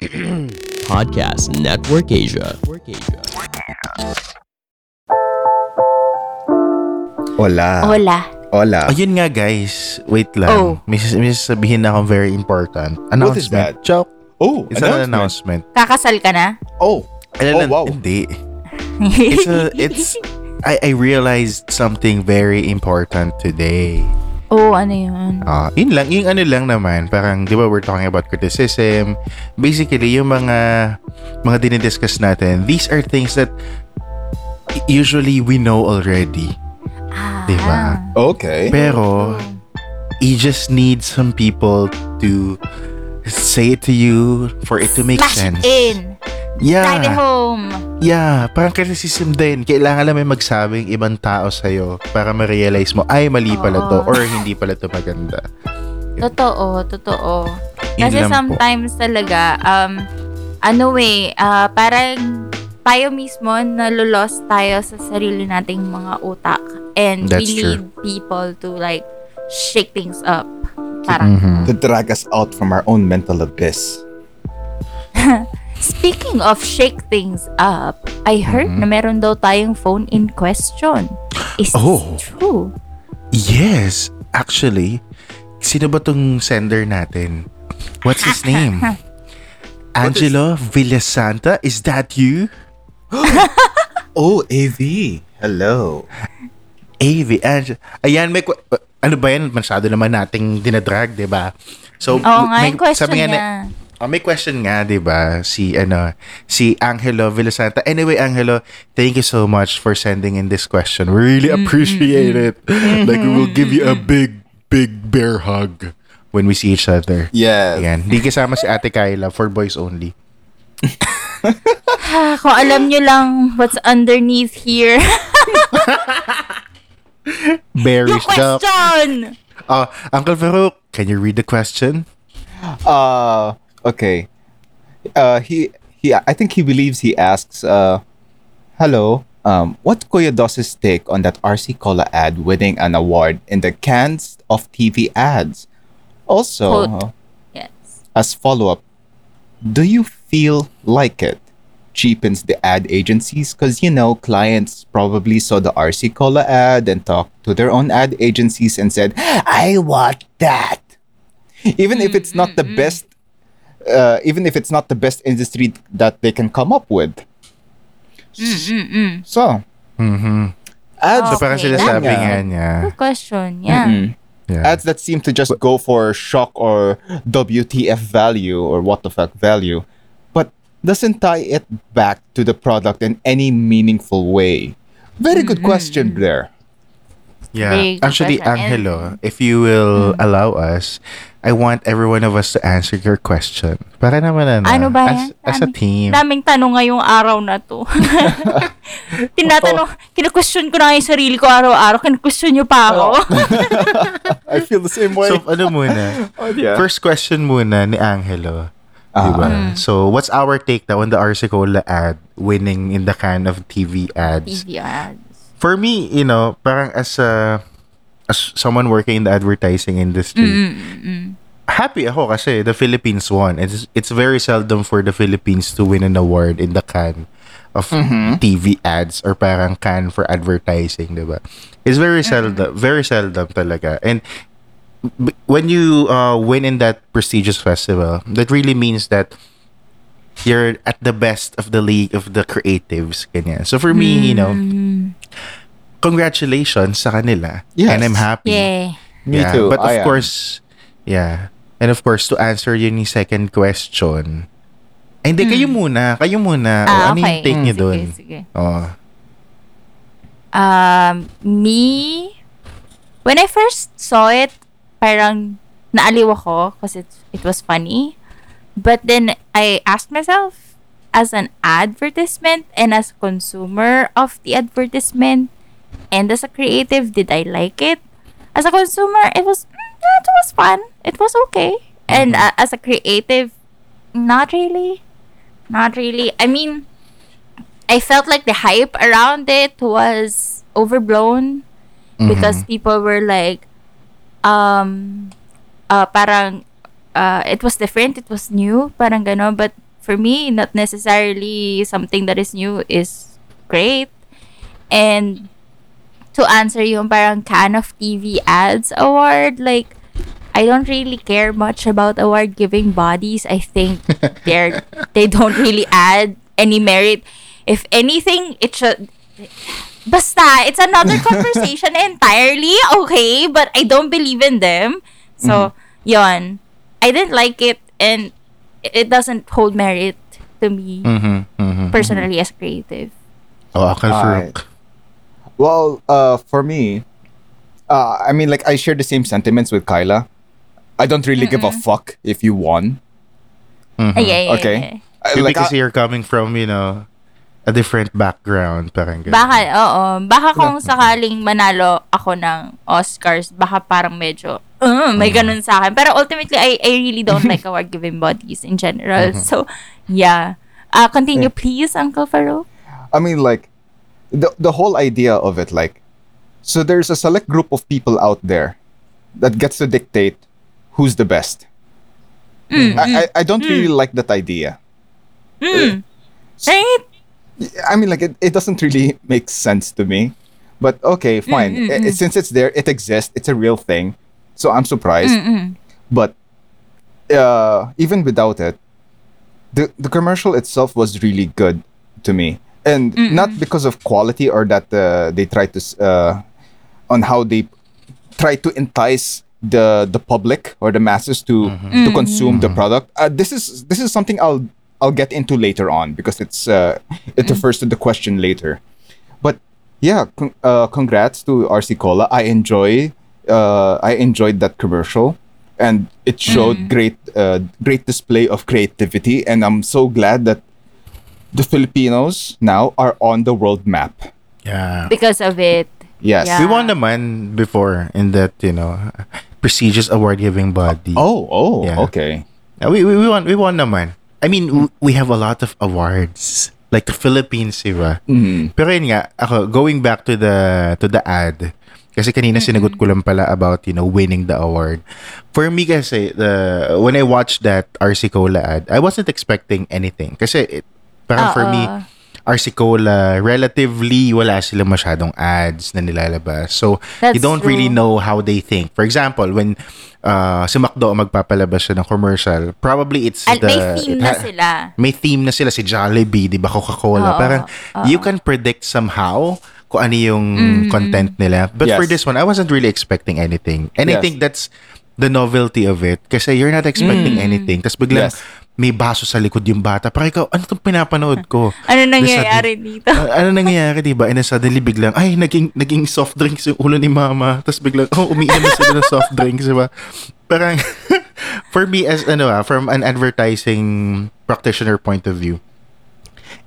Podcast Network Asia. Hola. Hola. Hola. Oh, Ayun nga guys, wait lang. Oh. May, sis- may sasabihin na akong very important. Announcement. What is that? Joke. Oh, It's an announcement. Kakasal ka na? Oh. Alam Oh, wow. Hindi. It's a, it's, I, I realized something very important today. Oh, ano yun? Ah, yun lang, yung ano lang naman, parang, di ba, we're talking about criticism. Basically, yung mga, mga dinidiscuss natin, these are things that usually we know already. Ah. Di ba? Okay. Pero, you just need some people to say it to you for it to make Smash sense. it in. Drive it Yeah. home. Yeah, parang criticism din. Kailangan lang may magsabing ibang tao sa'yo para ma-realize mo, ay, mali pala to Oo. or hindi pala to maganda. Totoo, totoo. Yun Kasi lang po. sometimes talaga, um, ano eh, ah, parang tayo mismo nalulos tayo sa sarili nating mga utak. And That's we true. need people to like shake things up. Parang, Mhm. To drag us out from our own mental abyss. speaking of shake things up, I heard Mhm. na meron daw tayong phone in question. Is Oh. this true? Yes, actually. Sino ba tong sender natin? What's his name? Angelo Villasanta? Is that you? Oh, AV. Hello. AV, Angelo. Ayan, may... ku- ano ba yan? Masyado naman nating dinadrag, di ba? So, Oo nga, may- question sabi nga niya. na- Oh, may question nga, 'di ba? Si ano, si Angelo Villasanta. Anyway, Angelo, thank you so much for sending in this question. We really mm, mm, appreciate mm. it. Mm-hmm. Like we will give you a mm-hmm. big big bear hug when we see each other. Yes. Ayan. Di kasama si Ate Kyla for boys only. Ah, kung alam nyo lang what's underneath here. Bearish yung joke. question! Oh, Uncle Farouk, can you read the question? Uh, okay. Uh, he he. I think he believes he asks. Uh, hello. Um, what's Kuya Dos's take on that RC Cola ad winning an award in the cans of TV ads? Also, Quote. uh, Yes. as follow up, do you feel like it cheapens the ad agencies? Because, you know, clients probably saw the RC Cola ad and talked to their own ad agencies and said, I want that. Even if it's not the best, uh, even if it's not the best industry that they can come up with. So, Mhm. ads, So parang Okay, sinasabi that- nga niya. Good question. Yeah. Mm-mm. Yeah. ads that seem to just go for shock or WTF value or what the fuck value, but doesn't tie it back to the product in any meaningful way. Very good question there. Yeah. Very Actually, question. Angelo, if you will Mm. allow us, I want every one of us to answer your question. Para naman ano, Ano ba as, yan? as a Daming- team. Daming tanong ngayong araw na to. Tinatanong, kina-question ko na yung sarili ko araw-araw. Kina-question nyo pa ako. I feel the same way. So, ano muna? Oh, yeah. First question muna ni Angelo. Ah. Diba? Mm. So, what's our take now on the RC Cola ad winning in the kind of TV ads? TV ads. For me, you know, parang as a as someone working in the advertising industry, Mm-mm-mm. happy ako kasi the Philippines won. It's it's very seldom for the Philippines to win an award in the can of mm-hmm. TV ads or parang can for advertising, 'di ba? It's very mm-hmm. seldom, very seldom talaga. And b- when you uh, win in that prestigious festival, that really means that you're at the best of the league of the creatives ganyan. So for me, you know, Mm. Congratulations sa kanila. Yes. And I'm happy. Yeah. Me Yeah, too. But of I am. course, yeah. And of course, to answer yun yung second question, ay, hindi, kayo muna. Kayo muna. O, Hmm. Ah, ano yung take niyo Sige, dun? sige. Oh. Um, me, when I first saw it, parang naaliw ako because it, it was funny. But then I asked myself, as an advertisement and as consumer of the advertisement and as a creative, did I like it? As a consumer, it was mm, it was fun. It was okay. And uh, as a creative, not really. Not really. I mean, I felt like the hype around it was overblown because people were like um uh parang uh it was different, it was new, parang gano, but for me, not necessarily something that is new is great. And to answer yung parang can of TV ads award, like I don't really care much about award giving bodies. I think they're they don't really add any merit. If anything, it should Basta, it's another conversation entirely, okay? But I don't believe in them. So, yon. I didn't like it and it doesn't hold merit to me Mhm, mhm. personally as creative. Oh, Uncle Alright. Farouk. Well, uh, for me, uh, I mean, like I share the same sentiments with Kyla. I don't really give a fuck if you won. Mhm. Ah, yeah, yeah, Okay. yeah. I- like, kasi I- you're coming from, you know, a different background. Parang ganun. Baka, oo. Baka kung sakaling manalo ako ng Oscars, baka parang medyo, uh, may ganun sa akin. Pero ultimately, I, I really don't like award-giving bodies in general. So, yeah. Uh, continue, please, Uncle Farouk. I mean, like the the whole idea of it, like, so there's a select group of people out there that gets to dictate who's the best. Mm, I, I I don't really like that idea. mm. Right? I mean, like it, it doesn't really make sense to me. But okay, fine. mm, I- mm. since it's there, it exists. It's a real thing. So I'm surprised. But uh, even without it, the the commercial itself was really good to me, and not because of quality or that uh, they try to uh, on how they try to entice the the public or the masses to to consume the product. Uh, this is this is something I'll I'll get into later on because it's uh, it refers to the question later. But yeah, con- uh, congrats to RC Cola. I enjoy uh, I enjoyed that commercial, and it showed great uh, great display of creativity. And I'm so glad that the Filipinos now are on the world map. Yeah. Because of it. Yes. Yeah. We won the man before in that, you know, prestigious award-giving body. Oh, oh, Yeah. okay. We, we, we won, we won naman. I mean, w- we have a lot of awards. Like the Philippines, diba? Mhm. Pero yun nga, ako, going back to the to the ad, kasi kanina sinagot ko lang pala about, you know, winning the award. For me kasi, the, when I watched that RC Cola ad, I wasn't expecting anything. Kasi, it, parang for me, Oo. RC Cola, relatively, wala sila masyadong ads na nilalabas. So, you That's don't really true. know how they think. For example, when uh, si McDo magpapalabas siya ng commercial, probably it's Al- the... may theme it na sila. may theme na sila si Jollibee, 'di ba? Coca-Cola. Oo, Parang oo. you can predict somehow kung ano yung Mm-hmm. content nila. But for Yes. this one, I wasn't really expecting anything. And I Yes. think that's the novelty of it kasi you're not expecting anything. Tapos biglang Yes. May baso sa likod yung bata. Parang ikaw, ano itong pinapanood ko? Ano nangyayari suddenly- dito? Ah, ano nangyayari, di ba? And then suddenly biglang, ay, naging, naging soft drinks yung ulo ni mama. Tapos biglang, oh, umiinom na sila ng soft drinks, di ba? Parang, for me as, ano ah, from an advertising practitioner point of view,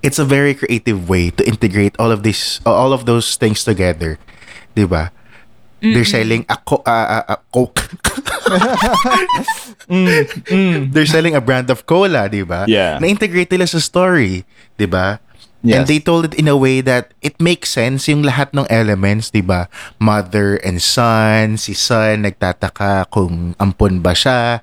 it's a very creative way to integrate all of this, all of those things together. Di ba? They're selling a, co- ah, ah, ah, Coke. They're selling a brand of cola, di ba? Yeah. Na-integrate nila sa story, di ba? And Yes. they told it in a way that it makes sense yung lahat ng elements, di ba? Mother and son, si son nagtataka kung ampon ba siya.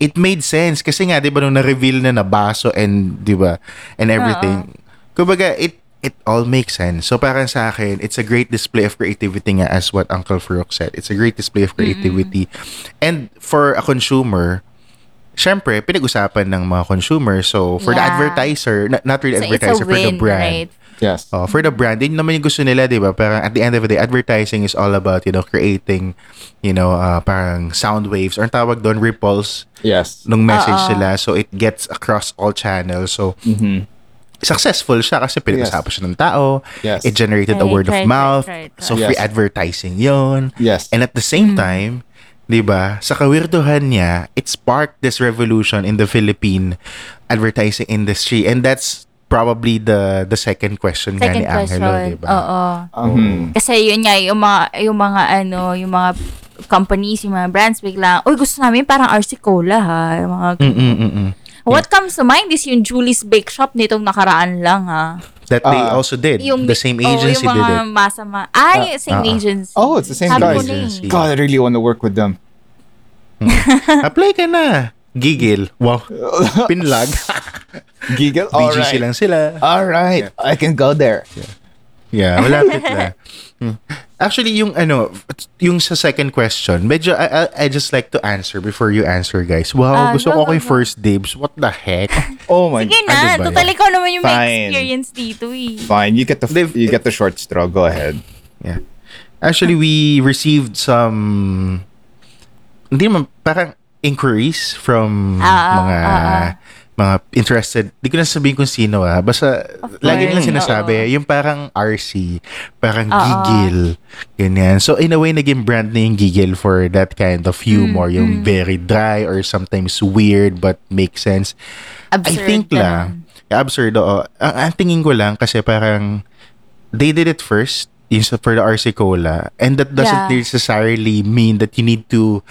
It made sense kasi nga 'di ba nung na-reveal na na baso and 'di ba and everything. Kumbaga it it all makes sense. So parang sa akin, it's a great display of creativity nga as what Uncle Farouk said. It's a great display of creativity. And for a consumer, syempre, pinag-usapan ng mga consumer. So, for the Yeah. advertiser, not, not really So, it's a advertiser, for the win, brand. right? Yes. Oh, for the brand, yun naman yung gusto nila, di ba? Parang at the end of the day, advertising is all about, you know, creating, you know, uh, parang sound waves, or tawag doon, ripples, Yes. nung message Oo. nila. So, it gets across all channels. So, Mhm. Successful siya kasi pinag-usapan siya ng tao. Yes. It generated a Right, word of right, mouth. right, right, So, right. free Yes. advertising yon Yes. And at the same time, 'di ba, sa kawirduhan niya, it sparked this revolution in the Philippine advertising industry and that's probably the the second question nga Second ni Angelo, question. 'di ba? Oo. Mhm. Kasi yun nga, yung mga, yung mga ano, yung mga companies, yung mga brands, biglang, uy, gusto namin parang RC Cola ha. Yung mga, Mm-mm-mm. What comes to mind is yung Julie's Bake Shop nitong nakaraan lang ha. That they Ah. also did. Yung, the same oh, agency yung did mga it. masama. Ay, same ah. agency. Oh, it's the same Sabi guys. ko na eh. Agency. God, I really want to work with them. Apply ka na. Gigil. Wow. Pinlag. Giggle? BGC Alright. lang sila. Alright. I can go there. Yeah, malapit na. Hmm. Actually, yung ano, yung sa second question, medyo I, I, I just like to answer before you answer, guys. Wow, Ah, gusto go, ko kay go. first dibs. What the heck? Oh my Sige Ano na, ba total yan? ikaw naman yung may Fine. experience dito eh. Fine. You get the you get the short straw. Go ahead. Yeah. Actually, we received some hindi naman parang inquiries from Ah, mga ah, ah. Mga interested. Di ko na sabihin kung sino ah. Basta Of lagi nila course, sinasabi, oo. yung parang RC, parang Oo. gigil. Ganyan. So in a way naging brand na yung gigil for that kind of humor, Mm, yung very dry or sometimes weird but makes sense. I Absurd think ka lang, absurd, oo. Ang, ang tingin ko lang kasi parang they did it first sa- for the RC Cola and that doesn't Yeah. necessarily mean that you need to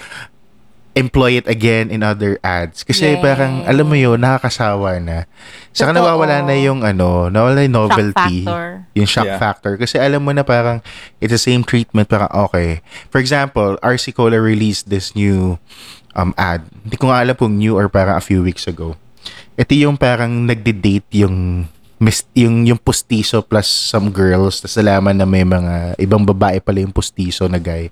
employ it again in other ads. Kasi Yes. parang, alam mo yun, nakakasawa na. Saka Totoo. nawawala na yung ano, nawawala yung novelty. factor. Yung shock Yeah. factor. Kasi alam mo na parang, it's the same treatment. Parang, okay. For example, RC Cola released this new um, ad. Hindi ko nga alam kung new or parang a few weeks ago. Ito yung parang nagde-date yung mis- yung yung pustiso plus some girls tapos nalaman na may mga ibang babae pala yung pustiso na guy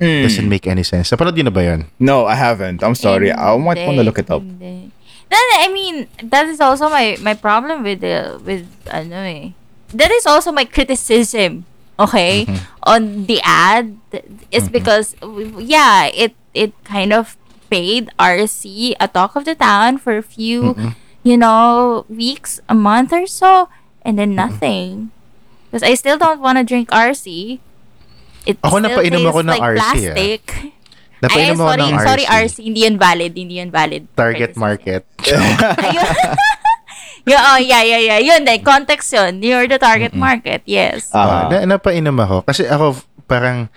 Hmm. doesn't make any sense napanood yun na ba yun No, I haven't. I'm sorry. I might want to look it up. Hindi. Then, I mean, that is also my my problem with the with ano eh. That is also my criticism, okay, Mm-hmm. on the ad. Is because yeah, it it kind of paid RC a talk of the town for a few, Mm-hmm. you know, weeks, a month or so, and then nothing. Because I still don't want to drink RC. It Ako, still napainom tastes ako ng like RC, ah. plastic. napainom Ay, ako sorry, ng RC sorry, RC. Hindi yun valid. Hindi yun valid. target market Ayun. yeah, oh, yeah, yeah, yeah. Yun, then, context yun. You're the target market. Yes. Ah. na, napainom ako kasi ako parang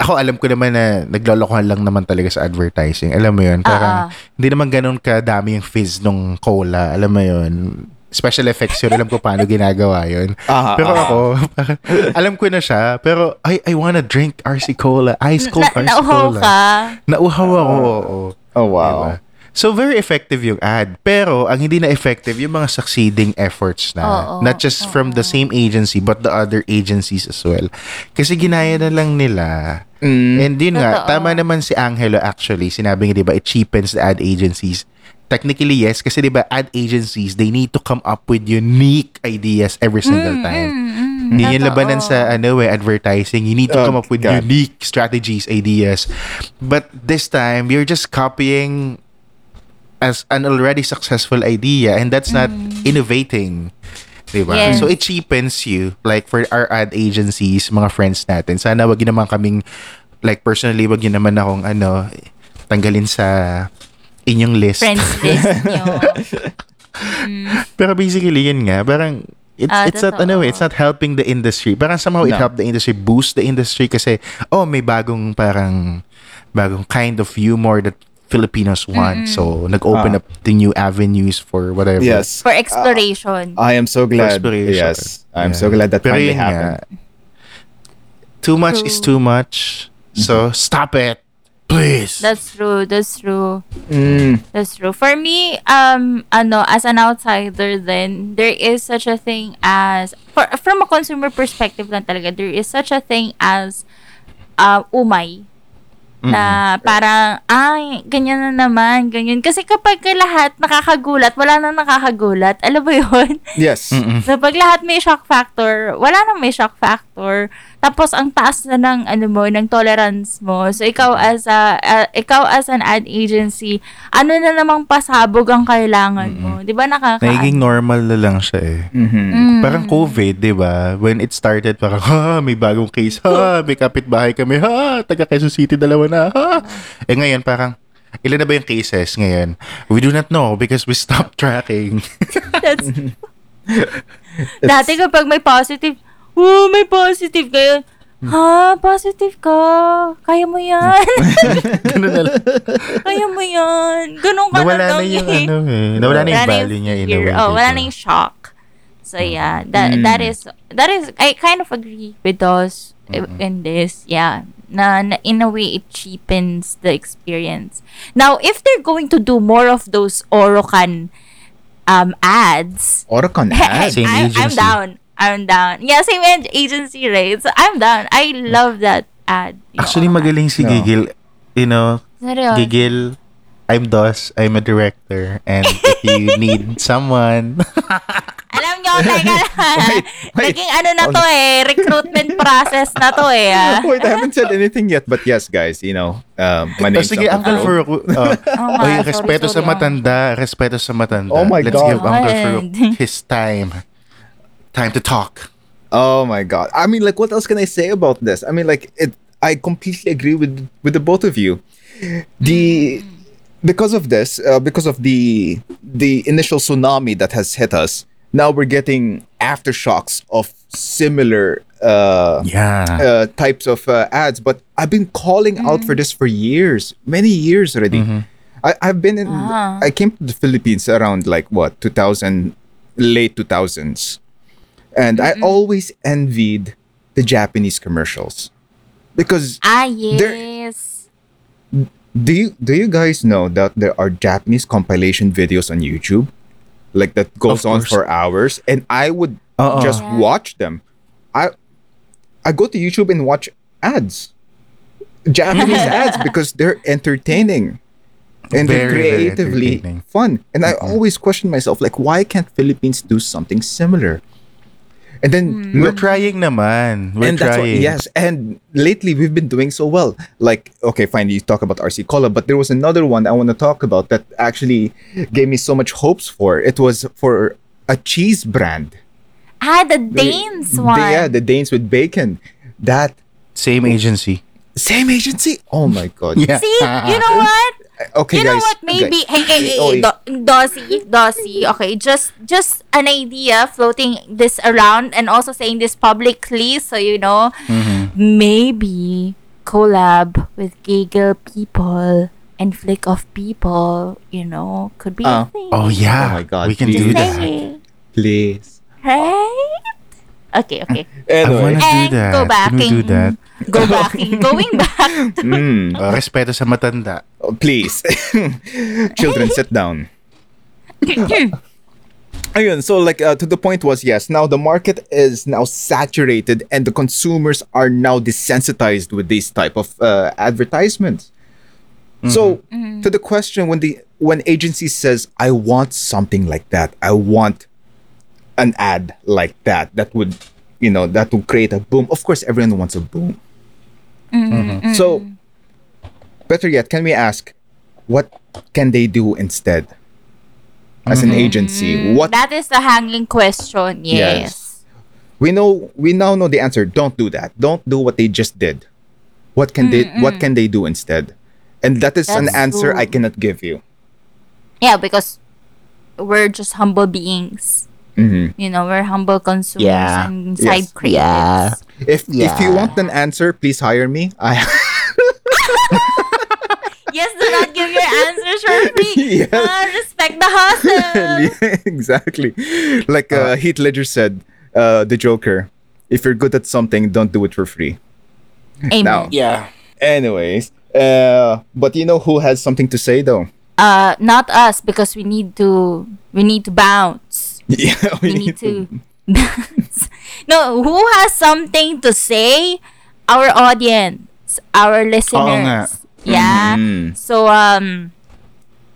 ako alam ko naman na naglolokohan lang naman talaga sa advertising. Alam mo yun, parang Ah, hindi naman ganun kadami yung fizz nung cola. Alam mo yun, special effects yun. Alam ko paano ginagawa yun. Ah, pero ah. ako, parang, alam ko na siya. Pero I, I wanna drink RC Cola. Ice cold na, RC nauhaw Cola. ka. Nauhaw ako. oo. Oh wow. Diba? So, very effective yung ad. Pero, ang hindi na effective, yung mga succeeding efforts na. Oo, not just from the same agency, but the other agencies as well. Kasi ginaya na lang nila. Mm. And yun nga, tama naman si Angelo actually. Sinabi niya, di ba, it cheapens the ad agencies. Technically, yes. Kasi di ba, ad agencies, they need to come up with unique ideas every single Mm, time. mm, mm. Yun labanan sa ano eh, advertising. You need to Oh, come up with God. unique strategies, ideas. But this time, you're just copying as an already successful idea and that's not innovating. Diba? Yes. So it cheapens you like for our ad agencies, mga friends natin. Sana wag naman kaming like personally wag yun naman akong ano tanggalin sa inyong list. Friends list nyo. Pero basically yun nga, parang it's Ah, it's not ano, eh, it's not helping the industry. Parang somehow it No. helped the industry boost the industry kasi oh, may bagong parang bagong kind of humor that Filipinos want. So nag-open Ah. up the new avenues for whatever. Yes. For exploration. I am so glad. Yes. I'm Yeah. so glad that Pero finally yun nga, happened. Too much is too much. So stop it. Please. That's true. That's true. Mm. That's true. For me, um, ano, as an outsider, then there is such a thing as for from a consumer perspective lang talaga, there is such a thing as uh, umay na parang ay ganyan na naman ganyan kasi kapag ka lahat nakakagulat wala na nakakagulat alam mo yun Yes. Mm-mm. so pag lahat may shock factor wala nang may shock factor tapos ang taas na ng ano mo ng tolerance mo so ikaw as a uh, ikaw as an ad agency ano na namang pasabog ang kailangan mo di ba nakaka Nagiging normal na lang siya eh. Mhm. Mm. Parang COVID, di ba? When it started, parang, ha, may bagong case, ha, may kapitbahay kami, ha, taga Quezon City, dalawa na, ha. Eh ngayon, parang, ilan na ba yung cases ngayon? We do not know because we stopped tracking. That's Dati kapag may positive, oh, may positive kayo. Ha, positive ka. Kaya mo yan. Ganun na lang. Kaya mo yan. Ganun ka Nawala na na lang yung eh. ano eh. Nawala na yung value niya in a way. Oh, wala na yung shock. So yeah, that Mm. that is that is I kind of agree with those in this. Yeah. Na, na in a way it cheapens the experience. Now, if they're going to do more of those Orocan um ads, Hey, ads. Same I'm, down. I'm down. Yeah, same ag- agency, right? So I'm down. I love that ad. Actually, Orocan. magaling si No. Gigil. You know, Seryoso. Gigil, I'm Dos, I'm a director, and if you need someone, Alam nyo, teka lang. Wait, wait. Naging ano na to eh, recruitment process na to eh. ah. Wait, I haven't said anything yet, but yes, guys, you know, um, my Oh, name's sige, Uncle Farouk. Uh, Oh, nga, sorry, respeto sa sorry, ah. matanda. Respeto sa matanda. Oh my Let's God. give Uncle. Farouk his time. Time to talk. Oh my god. I mean like what else can I say about this? I mean like it I completely agree with with the both of you. The because of this, uh, because of the the initial tsunami that has hit us, now we're getting aftershocks of similar uh, Yeah. uh, types of uh, ads. But I've been calling out for this for years, many years already. I, I've been in. Ah. I came to the Philippines around like what 2000, late 2000s, and I always envied the Japanese commercials because Ah, There- yes. do you do you guys know that there are Japanese compilation videos on YouTube, like that goes on for hours, and I would Uh-uh. just Yeah. watch them. I I go to YouTube and watch ads, Japanese ads because they're entertaining. And they're Very, very creatively entertaining. fun. And I always question myself, like, why can't Philippines do something similar? And then We're trying naman. We're and that's what, trying. yes, and lately we've been doing so well. Like, okay, fine, you talk about RC Cola, but there was another one I want to talk about that actually gave me so much hopes for. It was for a cheese brand. Ah, the Danes The- one. yeah, the Danes with bacon. That Same agency. same agency. Oh my god. Yeah. See, you know what? Okay, you know guys. what? Maybe guys. hey, hey, hey, hey, Do- Dossie, Dossie. Okay, just just an idea floating this around and also saying this publicly, so you know, Mm-hmm. maybe collab with Giggle people and Flick of people. You know, could be Oh. a thing. Oh yeah. Oh my God, We can please. do that. Please. right? Okay, okay. I wanna do and that. go Can back. we do that? Go back. Going back. Mm, Uh, respeto sa matanda. oh, please. Children, sit down. Ayun, so like uh, to the point was yes, now the market is now saturated and the consumers are now desensitized with these type of uh, advertisements. So to the question when the when agency says I want something like that, I want an ad like that that would you know that would create a boom. Of course everyone wants a boom. Mm-hmm. So better yet, can we ask what can they do instead? As an mm-hmm. agency, mm-hmm. what That is the hanging question. Yes. we know we now know the answer don't do that don't do what they just did what can they what can they do instead and that is an That's answer i cannot give you Yeah, because we're just humble beings. Mhm. You know, we're humble consumers Yeah. and side Yes. creatives. if if you want an answer please hire me i Yes, do not give your answers for free. Yes. Uh, respect the hustle. exactly like uh, heath ledger said uh, the joker if you're good at something don't do it for free Amen. Now- Yeah. anyways uh, but you know who has something to say though Uh, not us because we need to we need to bounce. Yeah We need to bounce. No, who has something to say? Our audience, our listeners. Yeah. Mhm. So um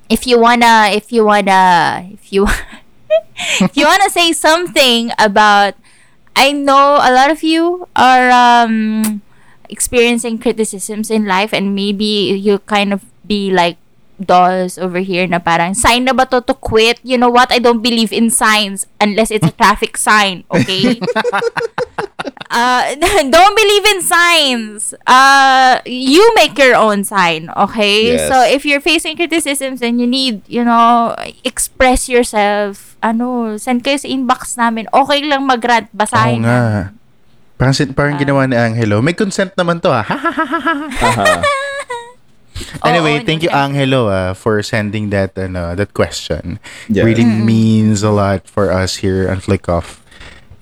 if you wanna if you wanna if you if you wanna say something about I know a lot of you are um experiencing criticisms in life and maybe you kind of be like dolls over here na parang sign na ba to to quit? You know what? I don't believe in signs unless it's a traffic sign, okay? uh, don't believe in signs. Uh, you make your own sign, okay? Yes. So if you're facing criticisms and you need, you know, express yourself, ano, send kayo sa inbox namin. Okay lang mag-rant, Oo basahin nga. namin. Parang, parang ginawa ni Angelo. May consent naman to ah. anyway, Oo, thank you. Angelo ah, for sending that ano, that question. Yeah. Really means a lot for us here on Flick Off.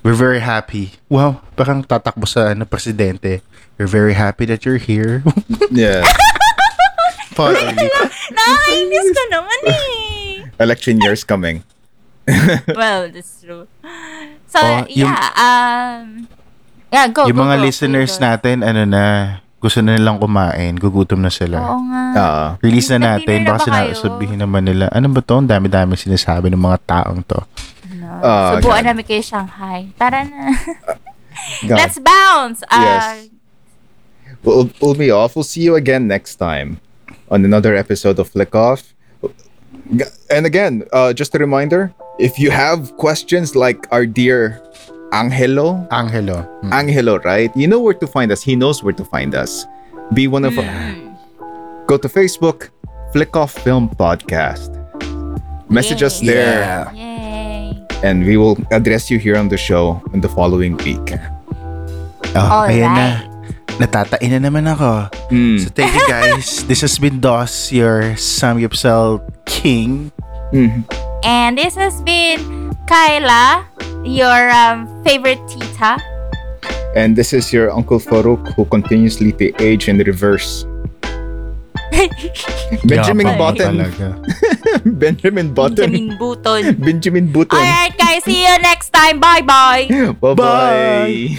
We're very happy. Wow, parang tatakbo sa ano, presidente. We're very happy that you're here. Yeah. Finally. Nakakainis ka naman eh. Election year's coming. well, that's true. So, Oh, yung- yeah, um, yeah, go, yung go, mga go, listeners go, go. natin, ano na, gusto na nilang kumain, gugutom na sila. Oo nga. Ah. Release na natin, na baka kayo? sabihin naman nila, ano ba to? Ang dami-dami sinasabi ng mga taong to. No. Ah, Subuan God. namin kayo Shanghai. Tara na. God. Let's bounce! Uh, Yes. We'll, we'll be off. We'll see you again next time on another episode of Flick Off. And again, uh, just a reminder if you have questions like our dear Angelo, Angelo. Hmm. Angelo, right? You know where to find us. He knows where to find us. Be one of Go to Facebook, Flick Off Film Podcast. Message us Yay. there, Yay! and we will address you here on the show in the following week. Oh, ayan na. Alright. Natatain na naman ako. Mm. So thank you guys. this has been Dos, your Samyupsal King. Mhm. And this has been Kyla, your um, favorite tita. And this is your Uncle Farooq who continuously to age in reverse. Benjamin Yabang Button. Benjamin Button. Benjamin Button. Benjamin Button. Alright, guys. See you next time. Bye-bye. Bye-bye. Bye.